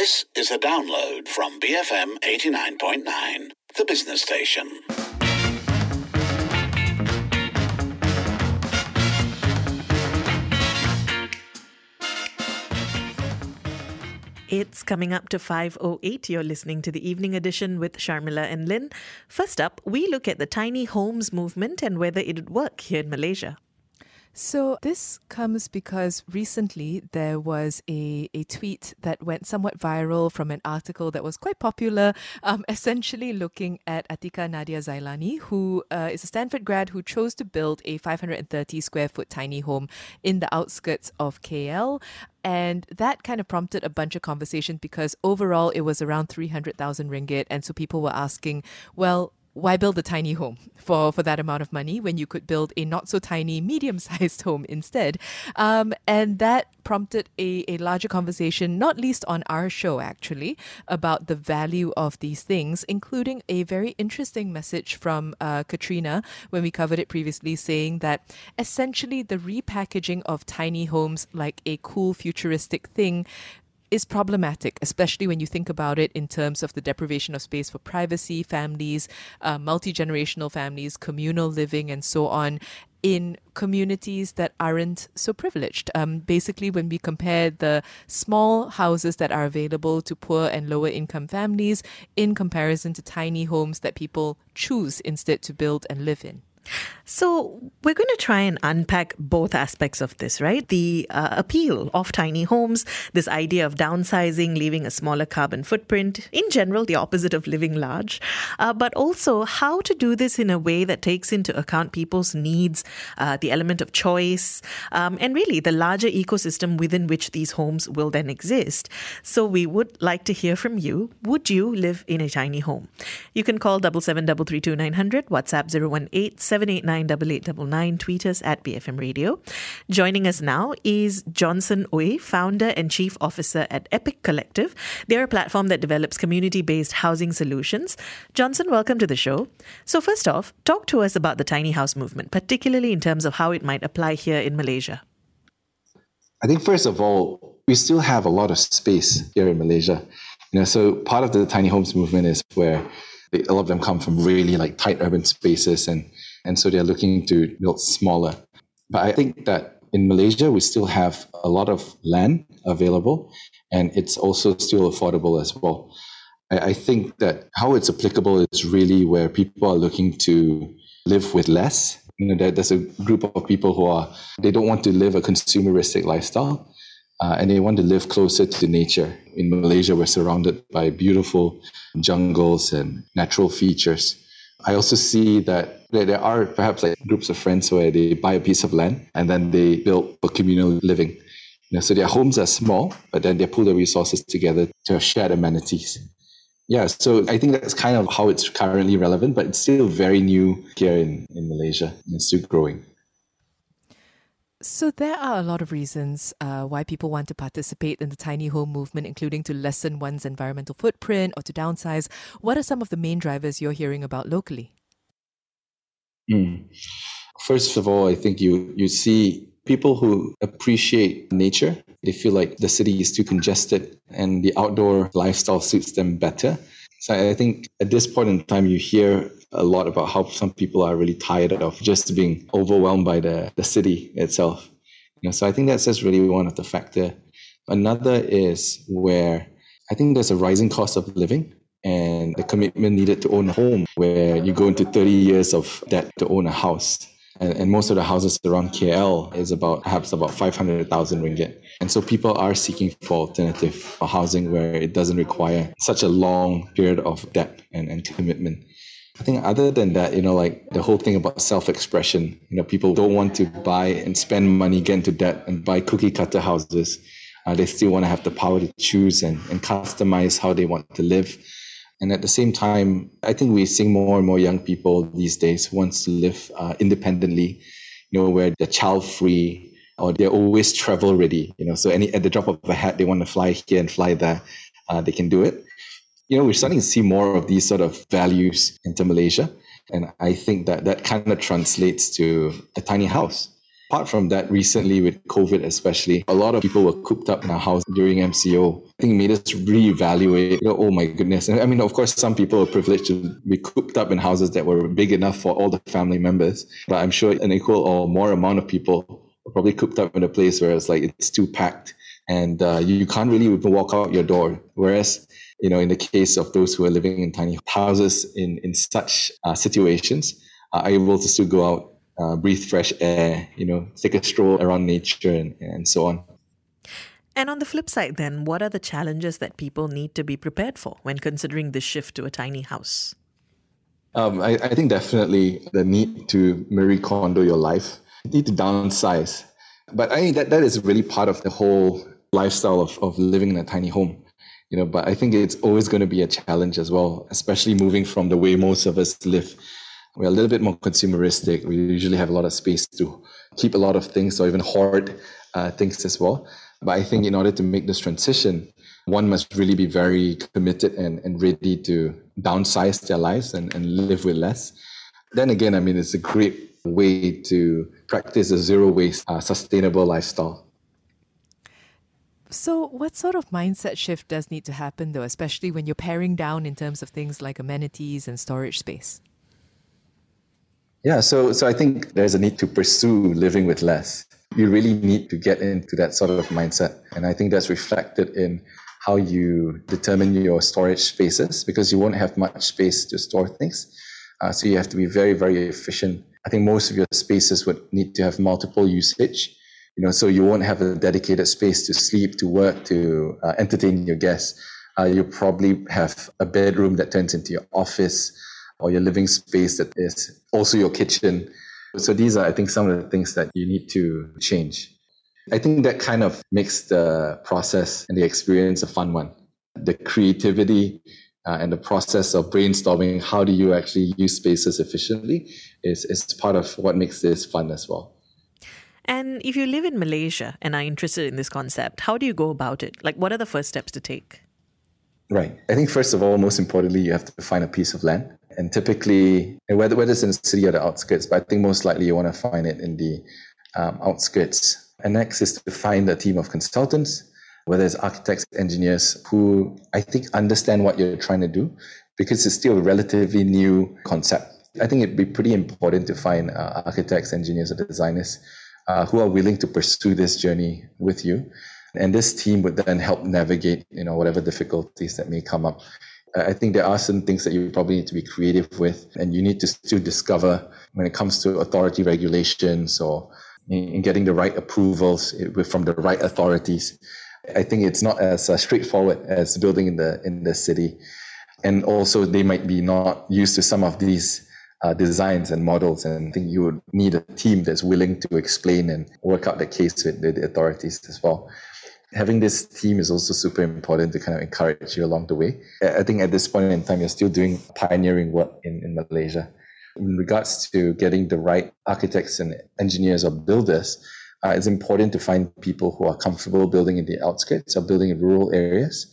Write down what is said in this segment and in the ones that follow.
This is a download from BFM 89.9, the business station. It's coming up to 5.08. You're listening to the evening edition with Sharmila and Lynn. First up, we look at the tiny homes movement and whether it would work here in Malaysia. So, this comes because recently there was a, a tweet that went somewhat viral from an article that was quite popular, um, essentially looking at Atika Nadia Zailani, who uh, is a Stanford grad who chose to build a 530 square foot tiny home in the outskirts of KL. And that kind of prompted a bunch of conversation because overall it was around 300,000 ringgit. And so people were asking, well, why build a tiny home for, for that amount of money when you could build a not so tiny medium sized home instead? Um, and that prompted a, a larger conversation, not least on our show actually, about the value of these things, including a very interesting message from uh, Katrina when we covered it previously, saying that essentially the repackaging of tiny homes like a cool futuristic thing is problematic, especially when you think about it in terms of the deprivation of space for privacy, families, uh, multi generational families, communal living, and so on. In communities that aren't so privileged. Um, basically, when we compare the small houses that are available to poor and lower income families in comparison to tiny homes that people choose instead to build and live in. So, we're going to try and unpack both aspects of this, right? The uh, appeal of tiny homes, this idea of downsizing, leaving a smaller carbon footprint, in general, the opposite of living large, uh, but also how to do this in a way that takes into account people's needs, uh, the element of choice, um, and really the larger ecosystem within which these homes will then exist. So, we would like to hear from you. Would you live in a tiny home? You can call 77332900, WhatsApp 018 789 Tweet us at BFM Radio. Joining us now is Johnson Ooi, founder and chief officer at Epic Collective. They're a platform that develops community based housing solutions. Johnson, welcome to the show. So, first off, talk to us about the tiny house movement, particularly in terms of how it might apply here in Malaysia. I think, first of all, we still have a lot of space here in Malaysia. You know, so part of the tiny homes movement is where a lot of them come from really like tight urban spaces and and so they're looking to build smaller. But I think that in Malaysia, we still have a lot of land available, and it's also still affordable as well. I, think that how it's applicable is really where people are looking to live with less. You know, there, there's a group of people who are they don't want to live a consumeristic lifestyle. Uh, and they want to live closer to nature. In Malaysia, we're surrounded by beautiful jungles and natural features. I also see that there are perhaps like groups of friends where they buy a piece of land and then they build for communal living. You know, so their homes are small, but then they pull their resources together to have shared amenities. Yeah, so I think that's kind of how it's currently relevant, but it's still very new here in, in Malaysia and still growing. So, there are a lot of reasons uh, why people want to participate in the tiny home movement, including to lessen one's environmental footprint or to downsize. What are some of the main drivers you're hearing about locally? Mm. First of all, I think you, you see people who appreciate nature. They feel like the city is too congested and the outdoor lifestyle suits them better. So I think at this point in time, you hear a lot about how some people are really tired of just being overwhelmed by the, the city itself. You know, so I think that's just really one of the factor. Another is where I think there's a rising cost of living and the commitment needed to own a home where you go into 30 years of debt to own a house. And, and most of the houses around KL is about perhaps about 500,000 ringgit. And so people are seeking for alternative for housing where it doesn't require such a long period of debt and, and commitment. I think other than that, you know, like the whole thing about self-expression, you know, people don't want to buy and spend money, get into debt and buy cookie cutter houses. Uh, they still want to have the power to choose and, and customize how they want to live. And at the same time, I think we're seeing more and more young people these days who wants to live uh, independently, you know, where they're child free or they're always travel ready, you know, so any at the drop of a hat, they want to fly here and fly there, uh, they can do it you know, we're starting to see more of these sort of values into Malaysia. And I think that that kind of translates to a tiny house. Apart from that, recently with COVID especially, a lot of people were cooped up in a house during MCO. I think it made us reevaluate, you know, oh my goodness. And I mean, of course, some people are privileged to be cooped up in houses that were big enough for all the family members. But I'm sure an equal or more amount of people were probably cooped up in a place where it's like it's too packed and uh, you can't really walk out your door. Whereas, you know, in the case of those who are living in tiny houses in, in such uh, situations, are able to still go out uh, breathe fresh air, you know, take a stroll around nature and, and so on. And on the flip side, then, what are the challenges that people need to be prepared for when considering the shift to a tiny house? Um, I, I, think definitely the need to Marie Kondo your life, you need to downsize. But I think that, that is really part of the whole lifestyle of, of living in a tiny home. You know, but I think it's always going to be a challenge as well, especially moving from the way most of us live we're a little bit more consumeristic. We usually have a lot of space to keep a lot of things or even hoard uh, things as well. But I think in order to make this transition, one must really be very committed and, and ready to downsize their lives and, and live with less. Then again, I mean, it's a great way to practice a zero waste, uh, sustainable lifestyle. So, what sort of mindset shift does need to happen, though, especially when you're paring down in terms of things like amenities and storage space? Yeah, so so I think there's a need to pursue living with less. You really need to get into that sort of mindset, and I think that's reflected in how you determine your storage spaces because you won't have much space to store things. Uh, so you have to be very very efficient. I think most of your spaces would need to have multiple usage. You know, so you won't have a dedicated space to sleep, to work, to uh, entertain your guests. Uh, you probably have a bedroom that turns into your office or your living space that is also your kitchen. So these are, I think, some of the things that you need to change. I think that kind of makes the process and the experience a fun one. The creativity uh, and the process of brainstorming how do you actually use spaces efficiently is, is part of what makes this fun as well. And if you live in Malaysia and are interested in this concept, how do you go about it? Like, what are the first steps to take? Right. I think, first of all, most importantly, you have to find a piece of land and typically, whether, whether it's in the city or the outskirts, but I think most likely you want to find it in the um, outskirts. And next is to find a team of consultants, whether it's architects, engineers, who I think understand what you're trying to do, because it's still a relatively new concept. I think it'd be pretty important to find uh, architects, engineers, or designers uh, who are willing to pursue this journey with you. And this team would then help navigate, you know, whatever difficulties that may come up. I think there are some things that you probably need to be creative with, and you need to still discover when it comes to authority regulations or in getting the right approvals from the right authorities. I think it's not as uh, straightforward as building in the in the city, and also they might be not used to some of these uh, designs and models. And I think you would need a team that's willing to explain and work out the case with the authorities as well having this team is also super important to kind of encourage you along the way. I think at this point in time, you're still doing pioneering work in, in Malaysia. In regards to getting the right architects and engineers or builders, uh, it's important to find people who are comfortable building in the outskirts or building in rural areas.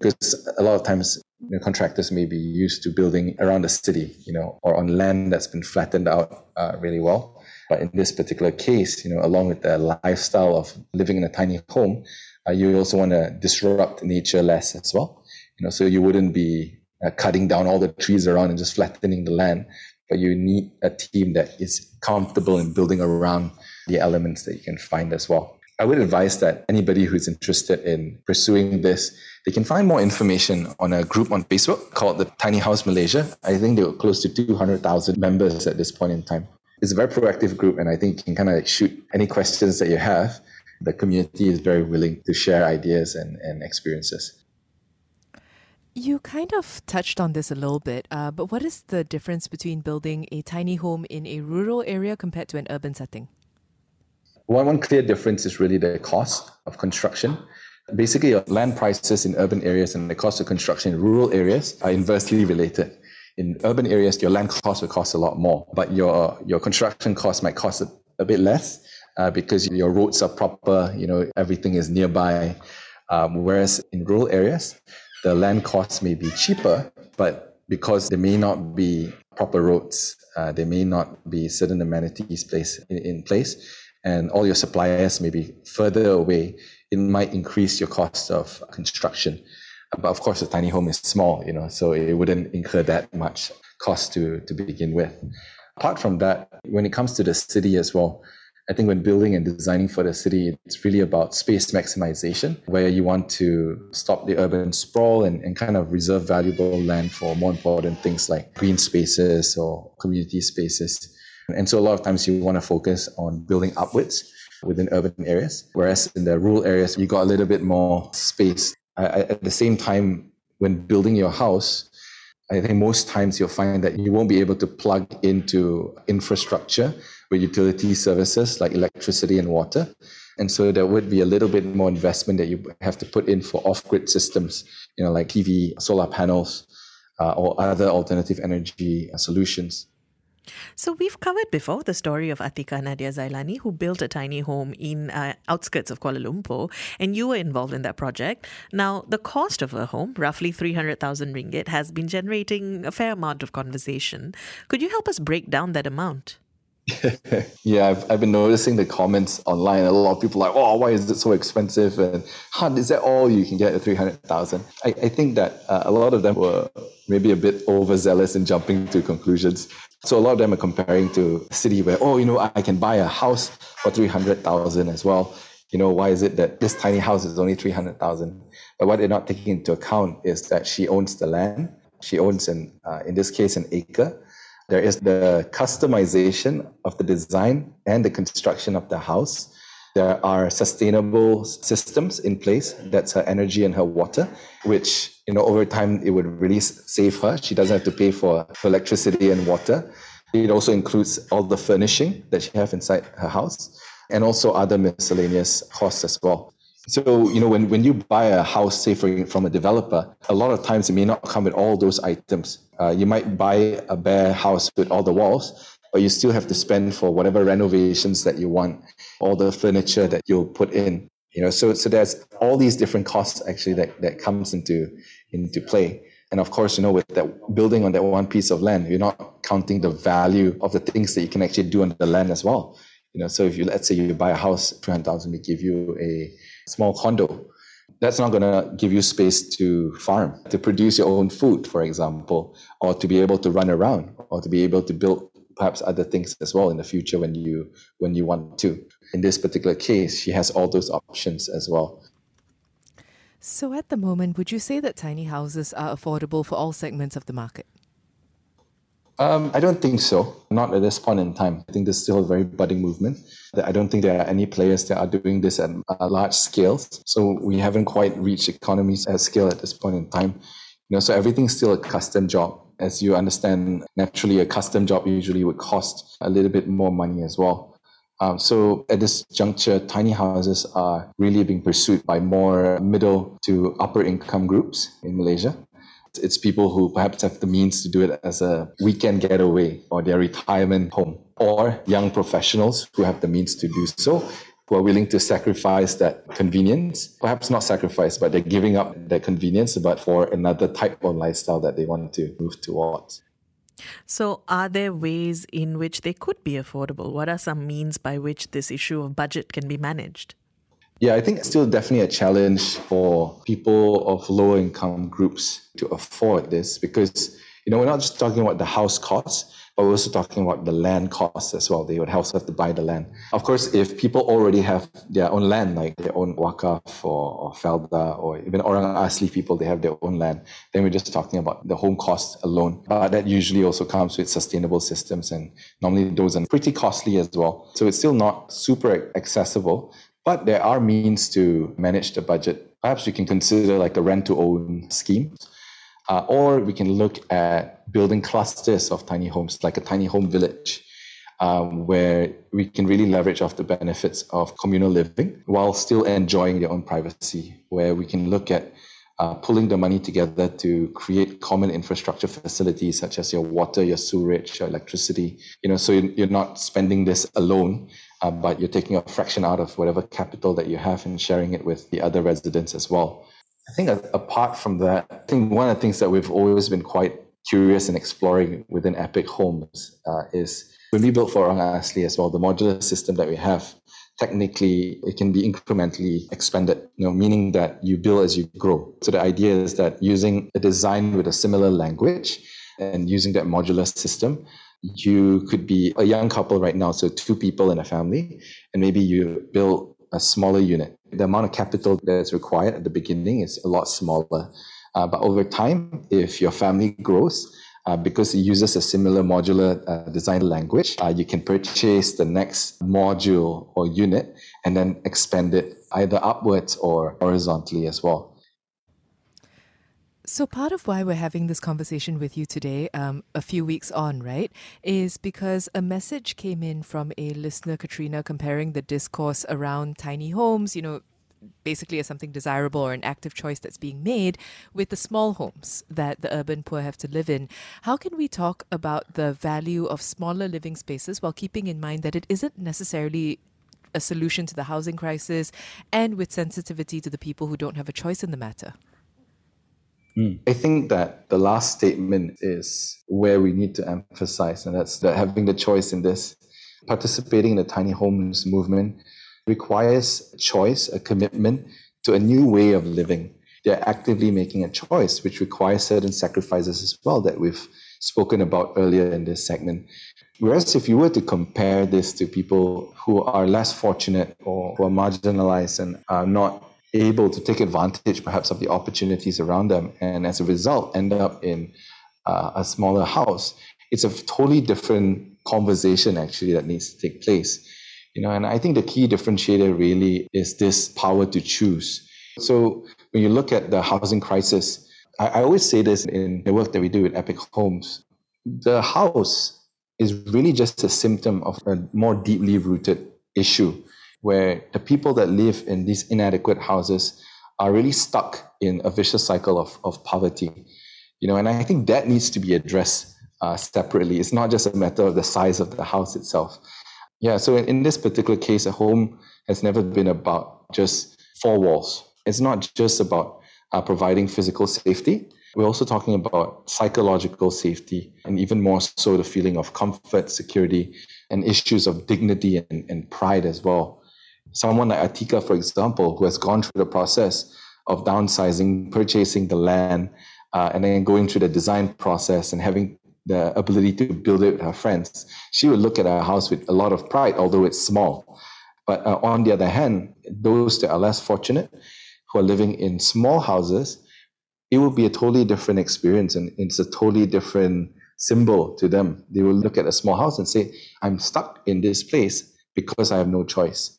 Because a lot of times, you know, contractors may be used to building around the city, you know, or on land that's been flattened out uh, really well. But in this particular case, you know, along with the lifestyle of living in a tiny home, uh, you also want to disrupt nature less as well. You know, so you wouldn't be uh, cutting down all the trees around and just flattening the land, but you need a team that is comfortable in building around the elements that you can find as well. I would advise that anybody who's interested in pursuing this, they can find more information on a group on Facebook called the Tiny House Malaysia. I think they were close to 200,000 members at this point in time. It's a very proactive group, and I think you can kind of shoot any questions that you have the community is very willing to share ideas and, and experiences. You kind of touched on this a little bit, uh, but what is the difference between building a tiny home in a rural area compared to an urban setting? One, one clear difference is really the cost of construction. Basically, land prices in urban areas and the cost of construction in rural areas are inversely related. In urban areas, your land cost will cost a lot more, but your, your construction cost might cost a, a bit less uh, because your roads are proper, you know, everything is nearby. Um, whereas in rural areas, the land costs may be cheaper, but because there may not be proper roads, uh, there may not be certain amenities place in, in place, and all your suppliers may be further away, it might increase your cost of construction. But of course, a tiny home is small, you know, so it wouldn't incur that much cost to, to begin with. Apart from that, when it comes to the city as well, I think when building and designing for the city, it's really about space maximization, where you want to stop the urban sprawl and, and kind of reserve valuable land for more important things like green spaces or community spaces. And so a lot of times you want to focus on building upwards within urban areas, whereas in the rural areas, you got a little bit more space. at the same time, when building your house, I think most times you'll find that you won't be able to plug into infrastructure with utility services like electricity and water. And so there would be a little bit more investment that you have to put in for off-grid systems, you know, like PV, solar panels, uh, or other alternative energy solutions. So we've covered before the story of Atika Nadia Zailani, who built a tiny home in uh, outskirts of Kuala Lumpur, and you were involved in that project. Now, the cost of a home, roughly 300,000 ringgit, has been generating a fair amount of conversation. Could you help us break down that amount? yeah, I've, I've been noticing the comments online. A lot of people like, oh, why is it so expensive? And huh, is that all you can get at 300,000? I, I think that uh, a lot of them were maybe a bit overzealous in jumping to conclusions. So a lot of them are comparing to a city where, oh, you know, I can buy a house for 300,000 as well. You know, why is it that this tiny house is only 300,000? But what they're not taking into account is that she owns the land. She owns, an, uh, in this case, an acre there is the customization of the design and the construction of the house. There are sustainable systems in place. That's her energy and her water, which, you know, over time it would really save her. She doesn't have to pay for, for electricity and water. It also includes all the furnishing that she have inside her house and also other miscellaneous costs as well. So, you know, when, when you buy a house, say for, from a developer, a lot of times it may not come with all those items. Uh, you might buy a bare house with all the walls, but you still have to spend for whatever renovations that you want, all the furniture that you'll put in. You know, so so there's all these different costs actually that, that comes into into play. And of course, you know, with that building on that one piece of land, you're not counting the value of the things that you can actually do on the land as well. You know, so if you let's say you buy a house, two hundred thousand, they give you a small condo. That's not going to give you space to farm, to produce your own food, for example, or to be able to run around, or to be able to build perhaps other things as well in the future when you when you want to. In this particular case, she has all those options as well. So at the moment, would you say that tiny houses are affordable for all segments of the market? Um, I don't think so. Not at this point in time. I think there's still a very budding movement. I don't think there are any players that are doing this at large scales. So we haven't quite reached economies at scale at this point in time. You know, so everything's still a custom job. As you understand, naturally, a custom job usually would cost a little bit more money as well. Um, so at this juncture, tiny houses are really being pursued by more middle to upper income groups in Malaysia. It's people who perhaps have the means to do it as a weekend getaway or their retirement home, or young professionals who have the means to do so, who are willing to sacrifice that convenience. Perhaps not sacrifice, but they're giving up that convenience, but for another type of lifestyle that they want to move towards. So, are there ways in which they could be affordable? What are some means by which this issue of budget can be managed? Yeah, I think it's still definitely a challenge for people of lower income groups to afford this because, you know, we're not just talking about the house costs, but we're also talking about the land costs as well. They would also have to buy the land. Of course, if people already have their own land, like their own wakaf or, or felda, or even orang asli people, they have their own land, then we're just talking about the home costs alone. But that usually also comes with sustainable systems, and normally those are pretty costly as well. So it's still not super accessible. But there are means to manage the budget. Perhaps we can consider like a rent to own scheme, uh, or we can look at building clusters of tiny homes, like a tiny home village, um, where we can really leverage off the benefits of communal living while still enjoying their own privacy, where we can look at uh, pulling the money together to create common infrastructure facilities such as your water, your sewerage, your electricity. You know, so you're not spending this alone, uh, but you're taking a fraction out of whatever capital that you have and sharing it with the other residents as well. I think apart from that, I think one of the things that we've always been quite curious and exploring within Epic Homes uh, is when we built for Orang Asli as well, the modular system that we have, technically it can be incrementally expanded, you know, meaning that you build as you grow. So the idea is that using a design with a similar language and using that modular system, you could be a young couple right now, so two people in a family, and maybe you build a smaller unit. The amount of capital that's required at the beginning is a lot smaller. Uh, but over time, if your family grows, uh, because it uses a similar modular uh, design language, uh, you can purchase the next module or unit and then expand it either upwards or horizontally as well. So, part of why we're having this conversation with you today, um, a few weeks on, right, is because a message came in from a listener, Katrina, comparing the discourse around tiny homes, you know, basically as something desirable or an active choice that's being made with the small homes that the urban poor have to live in. How can we talk about the value of smaller living spaces while keeping in mind that it isn't necessarily a solution to the housing crisis and with sensitivity to the people who don't have a choice in the matter? Mm. I think that the last statement is where we need to emphasize, and that's that having the choice in this. Participating in the tiny homes movement requires choice, a commitment to a new way of living. They're actively making a choice, which requires certain sacrifices as well that we've spoken about earlier in this segment. Whereas if you were to compare this to people who are less fortunate or who are marginalized and are not able to take advantage perhaps of the opportunities around them and as a result end up in uh, a smaller house, it's a totally different conversation actually that needs to take place you know and i think the key differentiator really is this power to choose. So when you look at the housing crisis i, I always say this in the work that we do at epic homes the house is really just a symptom of a more deeply rooted issue where the people that live in these inadequate houses are really stuck in a vicious cycle of, of poverty you know and i think that needs to be addressed uh, separately it's not just a matter of the size of the house itself yeah, so in, in this particular case, a home has never been about just four walls. It's not just about uh, providing physical safety. We're also talking about psychological safety and even more so the feeling of comfort, security, and issues of dignity and, and pride as well. Someone like Atika, for example, who has gone through the process of downsizing, purchasing the land, uh, and then going through the design process and having the ability to build it with her friends, she would look at her house with a lot of pride, although it's small. But uh, on the other hand, those that are less fortunate, who are living in small houses, it will be a totally different experience and it's a totally different symbol to them. They will look at a small house and say, I'm stuck in this place because I have no choice.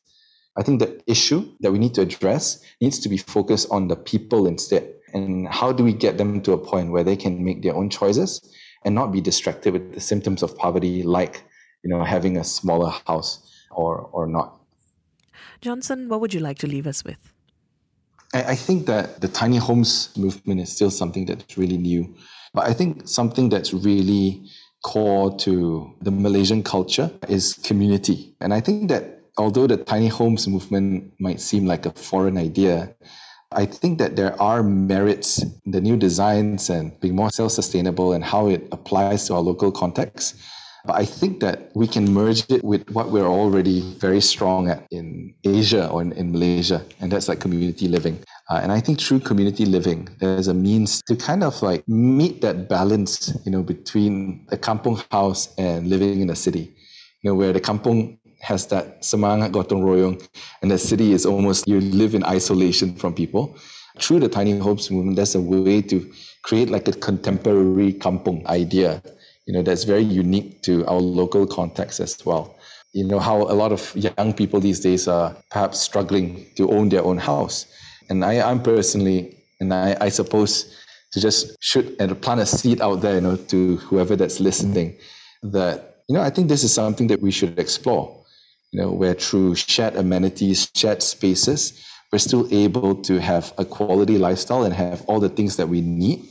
I think the issue that we need to address needs to be focused on the people instead. And how do we get them to a point where they can make their own choices and not be distracted with the symptoms of poverty like you know having a smaller house or or not? Johnson what would you like to leave us with? I, I think that the tiny homes movement is still something that's really new. But i think something that's really core to the malaysian culture is community. And i think that although the tiny homes movement might seem like a foreign idea I think that there are merits in the new designs and being more self sustainable and how it applies to our local context. But I think that we can merge it with what we're already very strong at in Asia or in, in Malaysia, and that's like community living. Uh, and I think through community living, there's a means to kind of like meet that balance, you know, between a kampung house and living in a city. You know, where the kampung has that semangat gotong royong, and the city is almost you live in isolation from people. Through the tiny homes movement, there's a way to create like a contemporary kampung idea, you know, that's very unique to our local context as well. You know how a lot of young people these days are perhaps struggling to own their own house, and I, I'm personally, and I, I suppose to just shoot and plant a seed out there, you know, to whoever that's listening, that you know, I think this is something that we should explore you know, where through shared amenities, shared spaces, we're still able to have a quality lifestyle and have all the things that we need,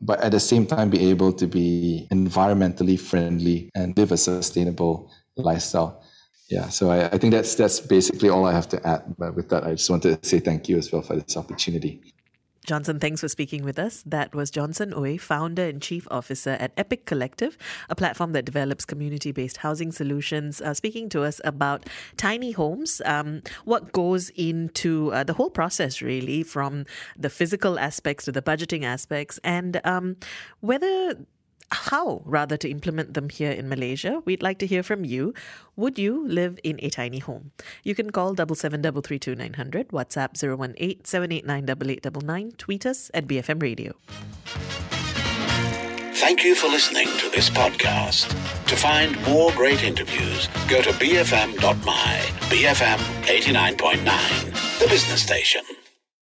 but at the same time be able to be environmentally friendly and live a sustainable lifestyle. Yeah, so I, I think that's that's basically all I have to add. But with that, I just wanted to say thank you as well for this opportunity. Johnson, thanks for speaking with us. That was Johnson Ooi, founder and chief officer at Epic Collective, a platform that develops community based housing solutions, uh, speaking to us about tiny homes, um, what goes into uh, the whole process, really, from the physical aspects to the budgeting aspects, and um, whether how rather to implement them here in Malaysia. We'd like to hear from you. Would you live in a tiny home? You can call double seven double three two nine hundred, WhatsApp 018 789 tweet us at BFM Radio. Thank you for listening to this podcast. To find more great interviews, go to bfm.my, BFM 89.9, the business station.